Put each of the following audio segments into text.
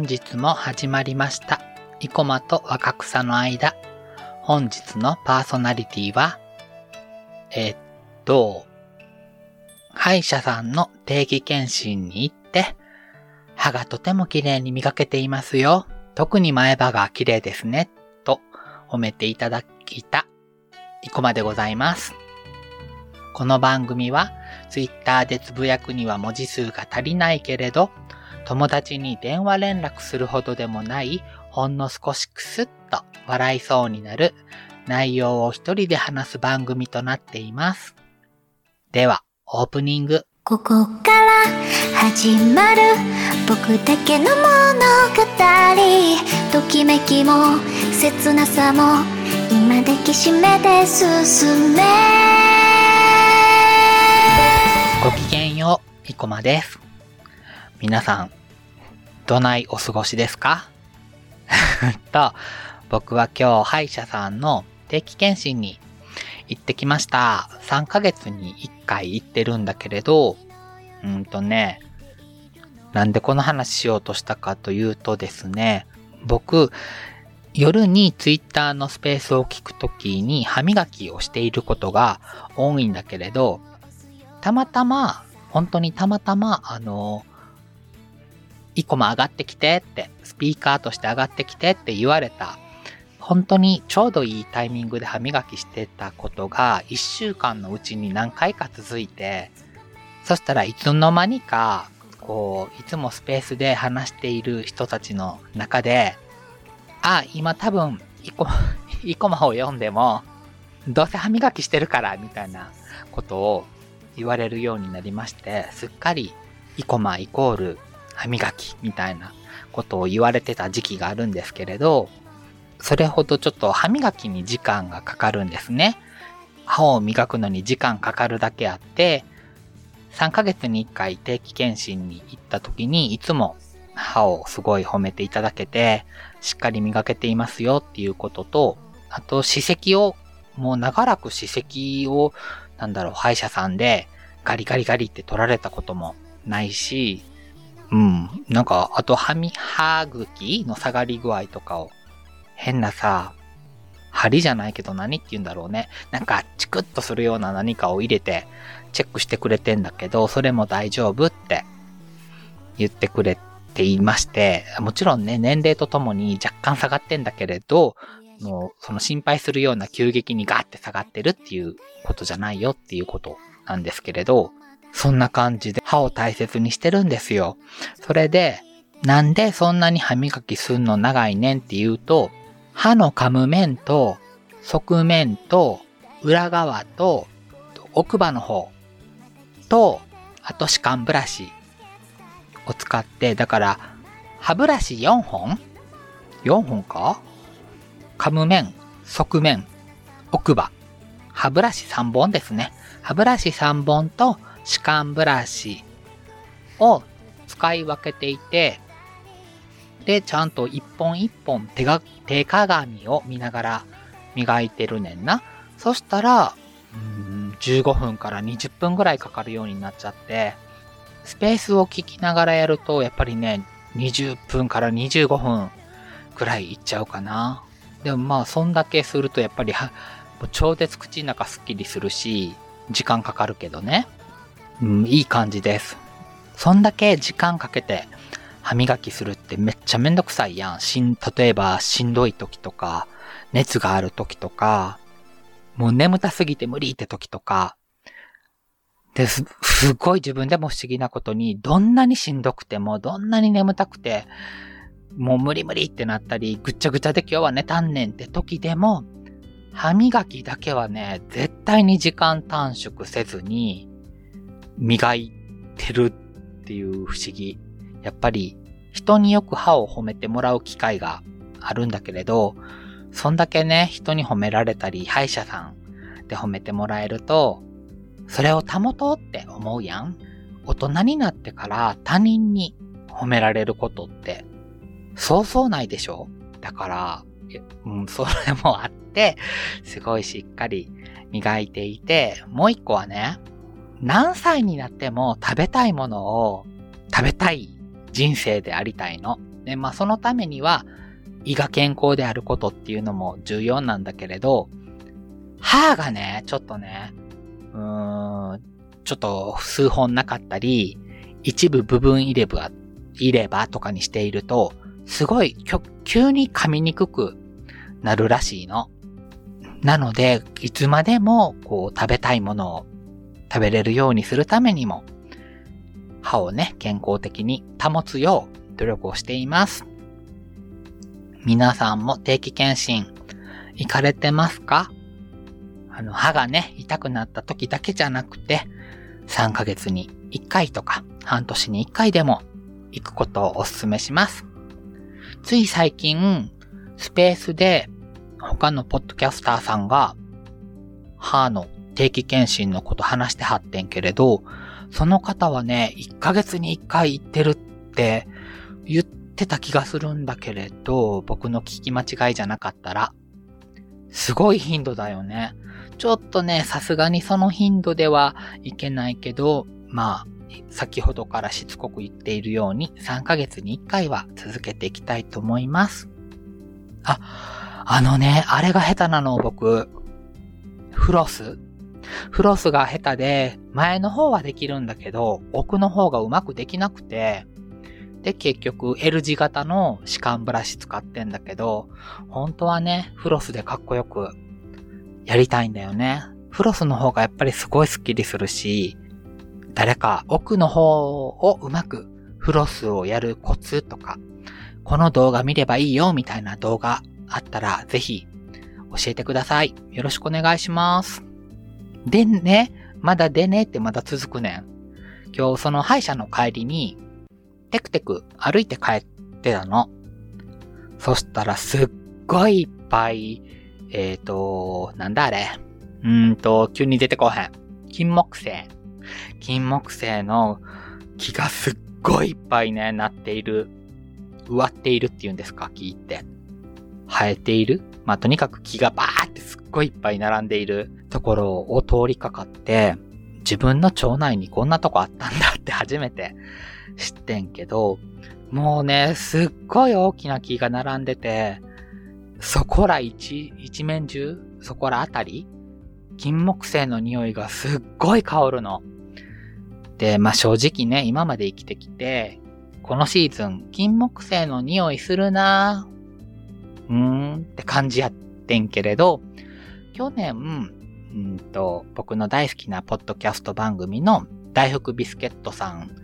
本日も始まりました。生駒と若草の間。本日のパーソナリティは、えっと、歯医者さんの定期検診に行って、歯がとても綺麗に磨けていますよ。特に前歯が綺麗ですね。と褒めていただきた、生駒でございます。この番組は、ツイッターでつぶやくには文字数が足りないけれど、友達に電話連絡するほどでもない、ほんの少しクスッと笑いそうになる内容を一人で話す番組となっています。では、オープニング。ここから始まる僕だけの物語ときめきも切なさも今抱きしめて進めごきげんよう、生駒です。皆さん、どないお過ごしですか？と、僕は今日歯医者さんの定期検診に行ってきました。3ヶ月に1回行ってるんだけれど、うんとね、なんでこの話しようとしたかというとですね、僕、夜にツイッターのスペースを聞くときに歯磨きをしていることが多いんだけれど、たまたま、本当にたまたま、あの、一個も上がってきてって、スピーカーとして上がってきてって言われた、本当にちょうどいいタイミングで歯磨きしてたことが、一週間のうちに何回か続いて、そしたらいつの間にか、こう、いつもスペースで話している人たちの中で、あ、今多分、一個、一個まを読んでも、どうせ歯磨きしてるから、みたいなことを言われるようになりまして、すっかり、イコマイコール歯磨きみたいなことを言われてた時期があるんですけれど、それほどちょっと歯磨きに時間がかかるんですね。歯を磨くのに時間かかるだけあって、3ヶ月に1回定期検診に行った時にいつも歯をすごい褒めていただけて、しっかり磨けていますよっていうことと、あと歯石を、もう長らく歯石をなんだろう、歯医者さんでガリガリガリって取られたこともないし、うん、なんか、あと歯み、歯茎の下がり具合とかを、変なさ、針じゃないけど何って言うんだろうね。なんか、チクッとするような何かを入れて、チェックしてくれてんだけど、それも大丈夫って言ってくれていまして、もちろんね、年齢とともに若干下がってんだけれど、もう、その心配するような急激にガーって下がってるっていうことじゃないよっていうことなんですけれど、そんな感じで歯を大切にしてるんですよ。それで、なんでそんなに歯磨きすんの長いねんって言うと、歯の噛む面と、側面と、裏側と、奥歯の方と、あと歯間ブラシを使って、だから、歯ブラシ4本 ?4 本か？噛む面、側面、奥歯。歯ブラシ3本ですね。歯ブラシ3本と歯間ブラシを使い分けていて、で、ちゃんと一本一本手が、手鏡を見ながら磨いてるねんな。そしたら、うん15分から20分ぐらいかかるようになっちゃって、スペースを聞きながらやると、やっぱりね、20分から25分くらいいっちゃうかな。でもまあ、そんだけするとやっぱりは、超絶口の中すっきりするし、時間かかるけどね。うん、いい感じです。そんだけ時間かけて歯磨きするってめっちゃめんどくさいやん。しん、例えばしんどい時とか、熱がある時とか、もう眠たすぎて無理って時とか、です、すごい自分でも不思議なことに、どんなにしんどくても、どんなに眠たくて、もう無理無理ってなったり、ぐっちゃぐちゃで今日は寝たんねんって時でも、歯磨きだけはね、絶対に時間短縮せずに、磨いてるっていう不思議。やっぱり、人によく歯を褒めてもらう機会があるんだけれど、そんだけね、人に褒められたり、歯医者さんで褒めてもらえると、それを保とうって思うやん。大人になってから他人に褒められることって、そうそうないでしょだから、うん、それもあって、すごいしっかり磨いていて、もう一個はね、何歳になっても食べたいものを食べたい人生でありたいの。で、まあそのためには、胃が健康であることっていうのも重要なんだけれど、歯がね、ちょっとね、うーん、ちょっと数本なかったり、一部部分入れ歯、入れ歯とかにしていると、すごい急に噛みにくくなるらしいの。なので、いつまでもこう食べたいものを食べれるようにするためにも、歯をね、健康的に保つよう努力をしています。皆さんも定期検診行かれてますか？あの、歯がね、痛くなった時だけじゃなくて、3ヶ月に1回とか、半年に1回でも行くことをお勧めします。つい最近、スペースで他のポッドキャスターさんが、歯の定期検診のこと話してはってんけれど、その方はね、1ヶ月に1回行ってるって言ってた気がするんだけれど、僕の聞き間違いじゃなかったら、すごい頻度だよね。ちょっとね、さすがにその頻度ではいけないけど、まあ、先ほどからしつこく言っているように3ヶ月に1回は続けていきたいと思います。あ、あのね、あれが下手なの僕、フロスフロスが下手で、前の方はできるんだけど、奥の方がうまくできなくて、で、結局 L 字型の歯間ブラシ使ってんだけど、本当はね、フロスでかっこよくやりたいんだよね。フロスの方がやっぱりすごいスッキリするし、誰か奥の方をうまくフロスをやるコツとか、この動画見ればいいよみたいな動画あったらぜひ教えてください。よろしくお願いします。でね、まだでねってまだ続くねん。今日その歯医者の帰りに、テクテク歩いて帰ってたの。そしたらすっごいいっぱい、えっ、ー、と、なんだあれ。うーんと、急に出てこへん。金木犀。金木犀の木がすっごいいっぱいね、なっている。植わっているって言うんですか？木って。生えているまあ、とにかく木がバーってすっごいいっぱい並んでいるところを通りかかって、自分の腸内にこんなとこあったんだって初めて 知ってんけど、もうね、すっごい大きな木が並んでて、そこら一、一面中、そこらあたり、金木犀の匂いがすっごい香るの。で、まあ、正直ね、今まで生きてきて、このシーズン、金木犀の匂いするなぁうーんって感じやってんけれど、去年、うんと、僕の大好きなポッドキャスト番組の大福ビスケットさん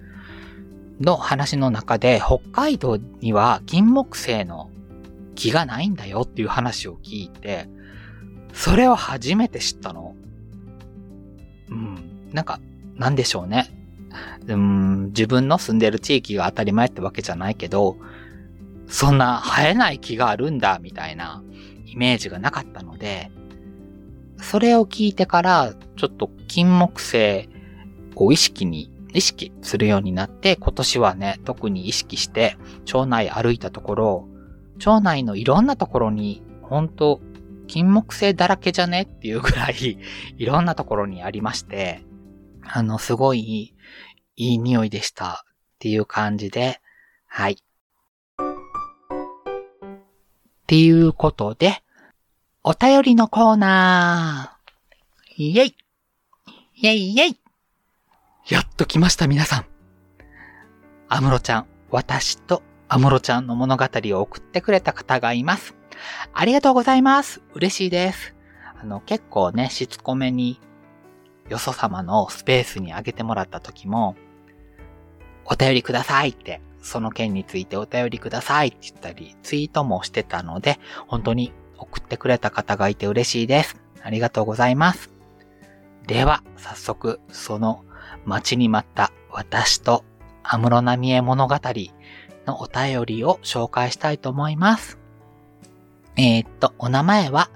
の話の中で、北海道には金木犀の木がないんだよっていう話を聞いて、それを初めて知ったの。うん、なんか、なんでしょうね。うん、自分の住んでる地域が当たり前ってわけじゃないけど、そんな生えない木があるんだ、みたいなイメージがなかったので、それを聞いてから、ちょっと金木犀を意識に、意識するようになって、今年はね、特に意識して、町内歩いたところ、町内のいろんなところに、本当金木犀だらけじゃね？っていうぐらい、いろんなところにありまして、あの、すごいいい匂いでしたっていう感じで、はい。っていうことで、お便りのコーナーイェイイェイイェイやっと来ました皆さん。アムロちゃん、私とアムロちゃんの物語を送ってくれた方がいます。ありがとうございます。嬉しいです。あの、結構ね、しつこめに、よそ様のスペースにあげてもらった時も、お便りくださいってその件についてお便りくださいって言ったり、ツイートもしてたので、本当に送ってくれた方がいて嬉しいです。ありがとうございます。では、早速、その待ちに待った私と安室奈美恵物語のお便りを紹介したいと思います。えー、っと、お名前は、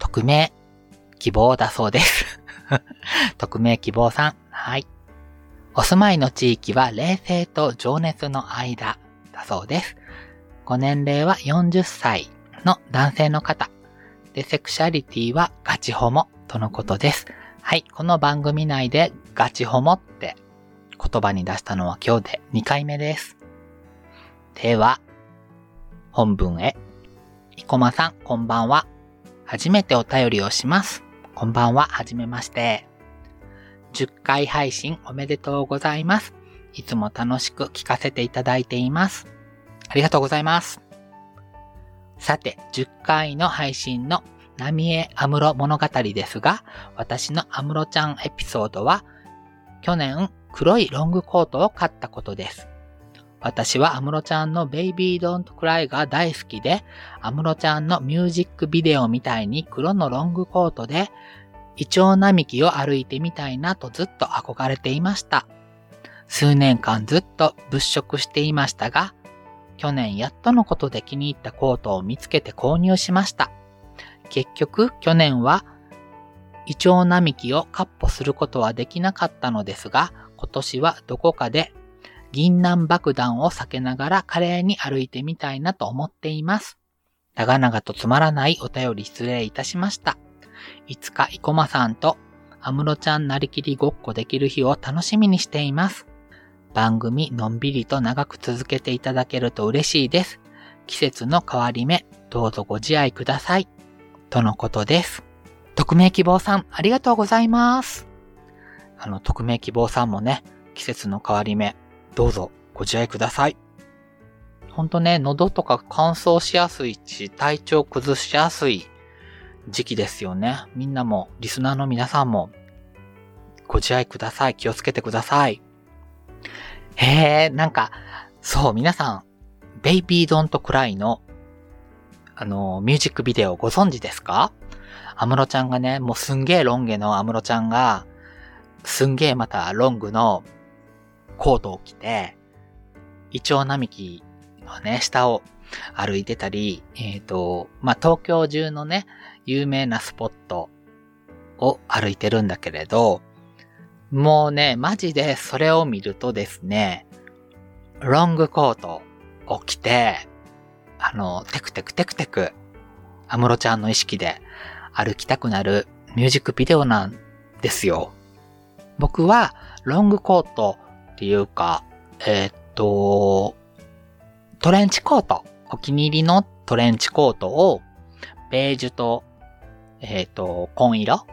匿名希望だそうです。匿名希望さん。はい。お住まいの地域は冷静と情熱の間だそうです。ご年齢は40歳の男性の方。で、セクシャリティはガチホモとのことです。はい、この番組内でガチホモって言葉に出したのは今日で2回目です。では、本文へ。生駒さん、こんばんは。初めてお便りをします。こんばんは、はじめまして。10回配信おめでとうございます。いつも楽しく聞かせていただいています。ありがとうございます。さて、10回の配信の浪江安室物語ですが、私の安室ちゃんエピソードは、去年黒いロングコートを買ったことです。私は安室ちゃんの Baby Don't Cry が大好きで、安室ちゃんのミュージックビデオみたいに黒のロングコートで、イチョウ並木を歩いてみたいなとずっと憧れていました。数年間ずっと物色していましたが、去年やっとのことで気に入ったコートを見つけて購入しました。結局、去年は、イチョウ並木をカッポすることはできなかったのですが、今年はどこかで銀杏爆弾を避けながら華麗に歩いてみたいなと思っています。長々とつまらないお便り失礼いたしました。いつか生駒さんと安室ちゃんなりきりごっこできる日を楽しみにしています。番組のんびりと長く続けていただけると嬉しいです。季節の変わり目、どうぞご自愛ください。とのことです。匿名希望さん、ありがとうございます。あの、匿名希望さんもね、季節の変わり目、どうぞご自愛ください。ほんとね、喉とか乾燥しやすいし、体調崩しやすい時期ですよね。みんなも、リスナーの皆さんも、ご自愛ください。気をつけてください。へえ、なんか、そう、皆さん、Baby Don't Cry の、あの、ミュージックビデオご存知ですか？アムロちゃんがね、もうすんげえロン毛のアムロちゃんが、すんげえまたロングのコートを着て、イチョウ並木のね、下を歩いてたり、えっ、と、まあ、東京中のね、有名なスポットを歩いてるんだけれど、もうね、マジでそれを見るとですね、ロングコートを着て、あの、テクテクテクテク、アムロちゃんの意識で歩きたくなるミュージックビデオなんですよ。僕は、ロングコートっていうか、えーっと、トレンチコート、お気に入りのトレンチコートを、ベージュと、えーと、紺色？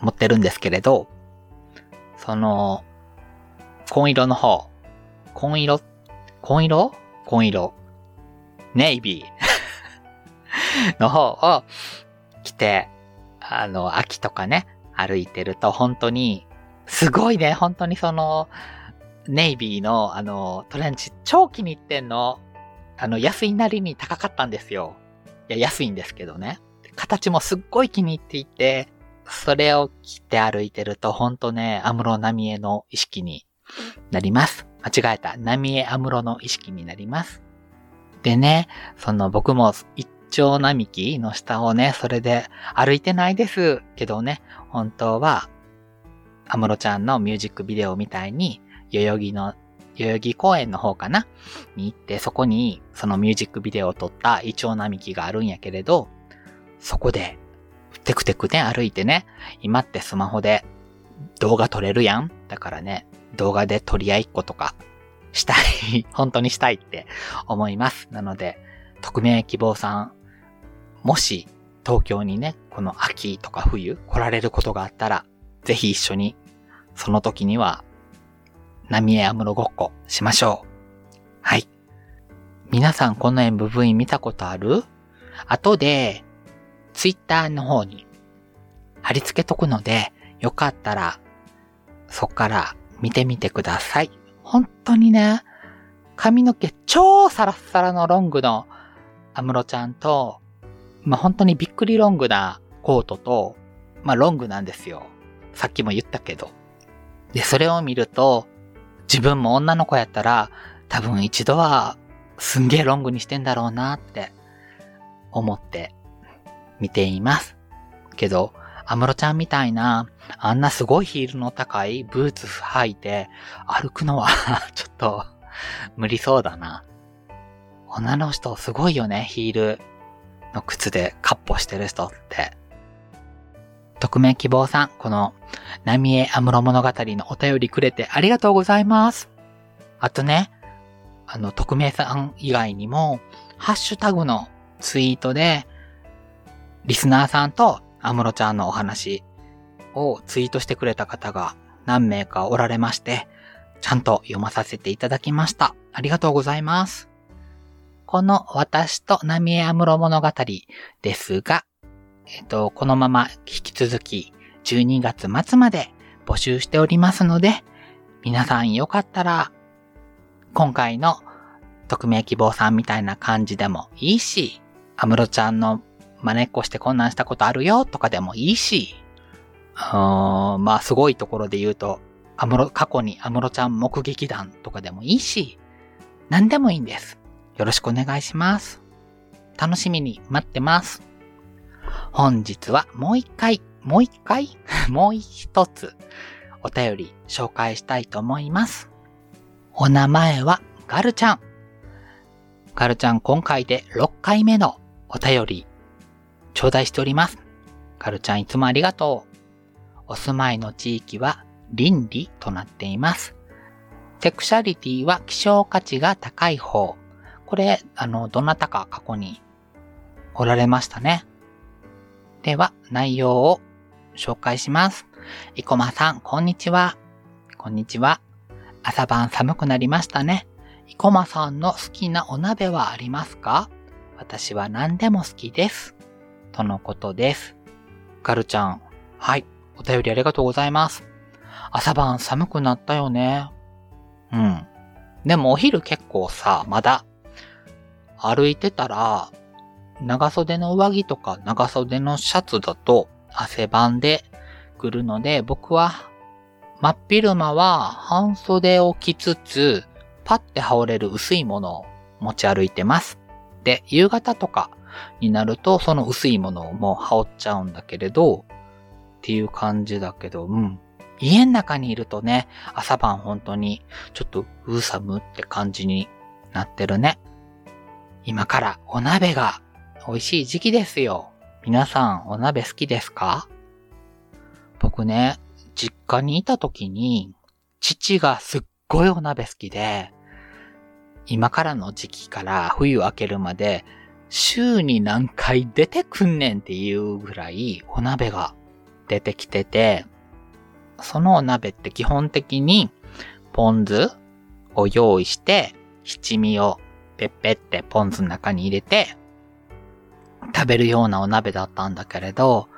持ってるんですけれど、その、紺色の方、紺色、紺色？紺色？ネイビー の方を着て、あの、秋とかね、歩いてると本当に、すごいね、本当にその、ネイビーのあの、トレンチ超気に入ってんの。あの、安いなりに高かったんですよ。いや、安いんですけどね。形もすっごい気に入っていて、それを着て歩いてると、ほんとね、アムロナミエの意識になります。間違えた。ナミエアムロの意識になります。でね、その僕も一丁並木の下をね、それで歩いてないですけどね、本当は、アムロちゃんのミュージックビデオみたいに、代々木の、代々木公園の方かな？に行って、そこにそのミュージックビデオを撮ったイチョウ並木があるんやけれど、そこでテクテクね、歩いてね、今ってスマホで動画撮れるやんだからね、動画で撮り合いっことか、したい、本当にしたいって思います。なので、匿名希望さん、もし東京にね、この秋とか冬来られることがあったら、ぜひ一緒に、その時には、浪江安室ごっこしましょう。はい。皆さんこの MV 見たことある？後で、ツイッターの方に貼り付けとくので、よかったら、そっから見てみてください。本当にね、髪の毛超サラッサラのロングのアムロちゃんと、まあ、本当にびっくりロングなコートと、まあ、ロングなんですよ。さっきも言ったけど。で、それを見ると、自分も女の子やったら、多分一度はすんげえロングにしてんだろうなって思って見ています。けど、アムロちゃんみたいな、あんなすごいヒールの高いブーツ履いて歩くのは ちょっと無理そうだな。女の人すごいよね、ヒールの靴でカッポしてる人って。匿名希望さん、この、浪江安室物語のお便りくれてありがとうございます。あとね、あの、匿名さん以外にも、ハッシュタグのツイートで、リスナーさんとアムロちゃんのお話をツイートしてくれた方が何名かおられまして、ちゃんと読まさせていただきました。ありがとうございます。この私と浪江安室物語ですが、えっと、このまま引き続き12月末まで募集しておりますので、皆さんよかったら、今回の匿名希望さんみたいな感じでもいいし、安室ちゃんの真似っこして困難したことあるよとかでもいいし、うん、まあすごいところで言うと、アムロ、過去にアムロちゃん目撃談とかでもいいし、何でもいいんです。よろしくお願いします。楽しみに待ってます。本日はもう一回、もう一回？もう一つお便り紹介したいと思います。お名前はガルちゃん。ガルちゃん今回で6回目のお便り頂戴しております。ガルちゃんいつもありがとう。お住まいの地域は倫理となっています。セクシャリティは希少価値が高い方。これ、あの、どなたか過去におられましたね。では、内容を紹介します。生駒さん、こんにちは。こんにちは。朝晩寒くなりましたね。生駒さんの好きなお鍋はありますか？私は何でも好きです。とのことです。ガルちゃん、はい。お便りありがとうございます。朝晩寒くなったよね。うん。でもお昼結構さ、まだ歩いてたら、長袖の上着とか長袖のシャツだと汗ばんでくるので、僕は真っ昼間は半袖を着つつ、パッて羽織れる薄いものを持ち歩いてます。で、夕方とかになるとその薄いものをもう羽織っちゃうんだけれど、っていう感じだけど、うん。家の中にいるとね、朝晩本当にちょっとうーさむって感じになってるね。今からお鍋が美味しい時期ですよ。皆さんお鍋好きですか？僕ね、実家にいた時に父がすっごいお鍋好きで、今からの時期から冬明けるまで週に何回出てくんねんっていうぐらいお鍋が出てきてて、そのお鍋って基本的にポン酢を用意して、七味をペッペってポン酢の中に入れて食べるようなお鍋だったんだけれど、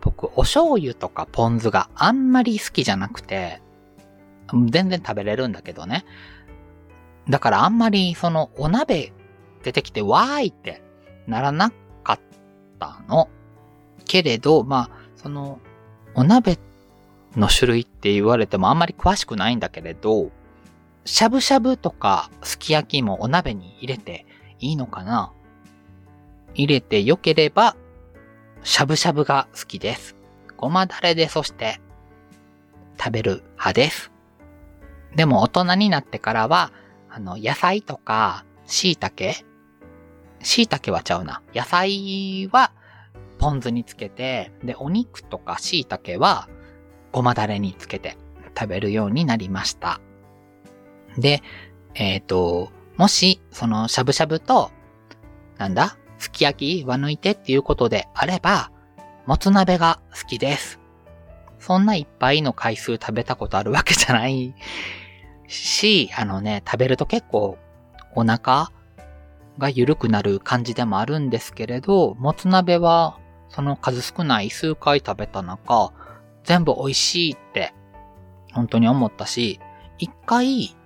僕お醤油とかポン酢があんまり好きじゃなくて、全然食べれるんだけどね。だからあんまりそのお鍋出てきてわーいってならなかったの。けれど、まあ、そのお鍋の種類って言われてもあんまり詳しくないんだけれど、しゃぶしゃぶとかすき焼きもお鍋に入れていいのかな入れて良ければ、しゃぶしゃぶが好きです。ごまだれでそして食べる派です。でも大人になってからは、あの、野菜とか椎茸椎茸はちゃうな。野菜はポン酢につけて、で、お肉とか椎茸はごまだれにつけて食べるようになりました。で、えっ、ー、と、もし、そのしゃぶしゃぶと、なんだすき焼きは抜いてっていうことであれば、もつ鍋が好きです。そんないっぱいの回数食べたことあるわけじゃないし、あのね、食べると結構お腹が緩くなる感じでもあるんですけれど、もつ鍋はその数少ない数回食べた中、全部美味しいって本当に思ったし、一回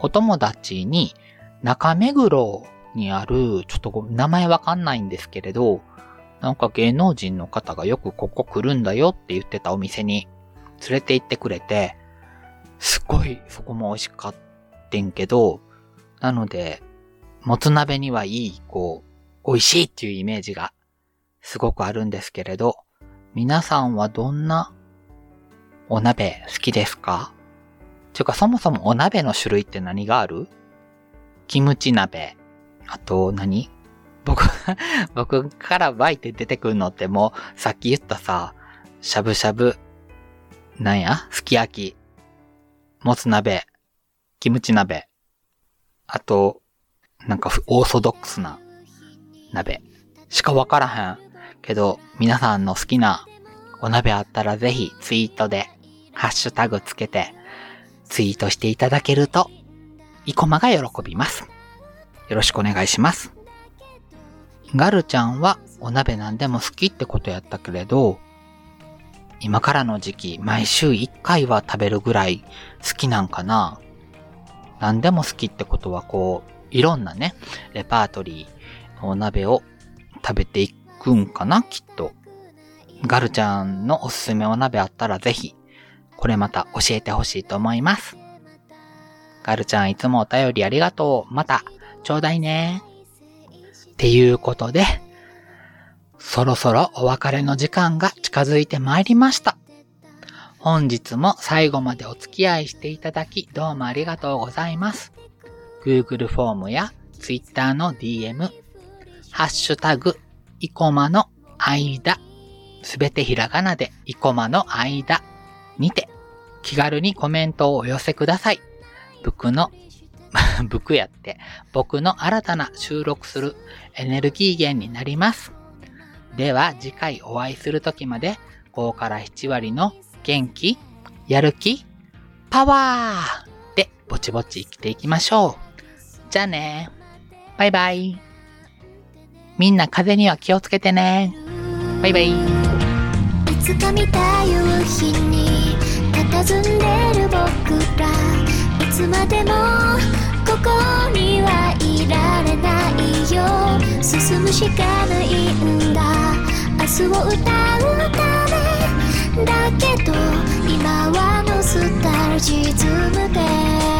お友達に中目黒にある、ちょっと名前わかんないんですけれど、なんか芸能人の方がよくここ来るんだよって言ってたお店に連れて行ってくれて、すっごいそこも美味しかってんけど、なので、もつ鍋にはいい、こう、美味しいっていうイメージがすごくあるんですけれど、皆さんはどんなお鍋好きですか？ていうかそもそもお鍋の種類って何がある？キムチ鍋。あと何？僕、僕から湧いて出てくるのってもうさっき言ったさ、しゃぶしゃぶ、なんや？すき焼き、もつ鍋、キムチ鍋。あと、なんかオーソドックスな鍋しかわからへん。けど、皆さんの好きなお鍋あったらぜひツイートでハッシュタグつけてツイートしていただけると、イコマが喜びます。よろしくお願いします。ガルちゃんはお鍋なんでも好きってことやったけれど、今からの時期、毎週1回は食べるぐらい好きなんかな何でも好きってことはこう、いろんなね、レパートリーお鍋を食べていくんかなきっと。ガルちゃんのおすすめお鍋あったらぜひ、これまた教えてほしいと思います。ガルちゃんいつもお便りありがとう。また、ちょうだいね。っていうことで、そろそろお別れの時間が近づいてまいりました。本日も最後までお付き合いしていただきどうもありがとうございます。Google フォームや Twitter の DM、ハッシュタグ、イコマの間、すべてひらがなでイコマの間にて気軽にコメントをお寄せください。僕の 僕やって、僕の新たな収録するエネルギー源になります。では次回お会いする時まで5から7割の元気、やる気、パワーでぼちぼち生きていきましょう。じゃあね。バイバイ。みんな風には気をつけてね。バイバイ。いつか見た夕日に佇んでる僕らいつまでもここにはいられないよ進むしかないんだ明日を歌うためだけど今はノスタルジー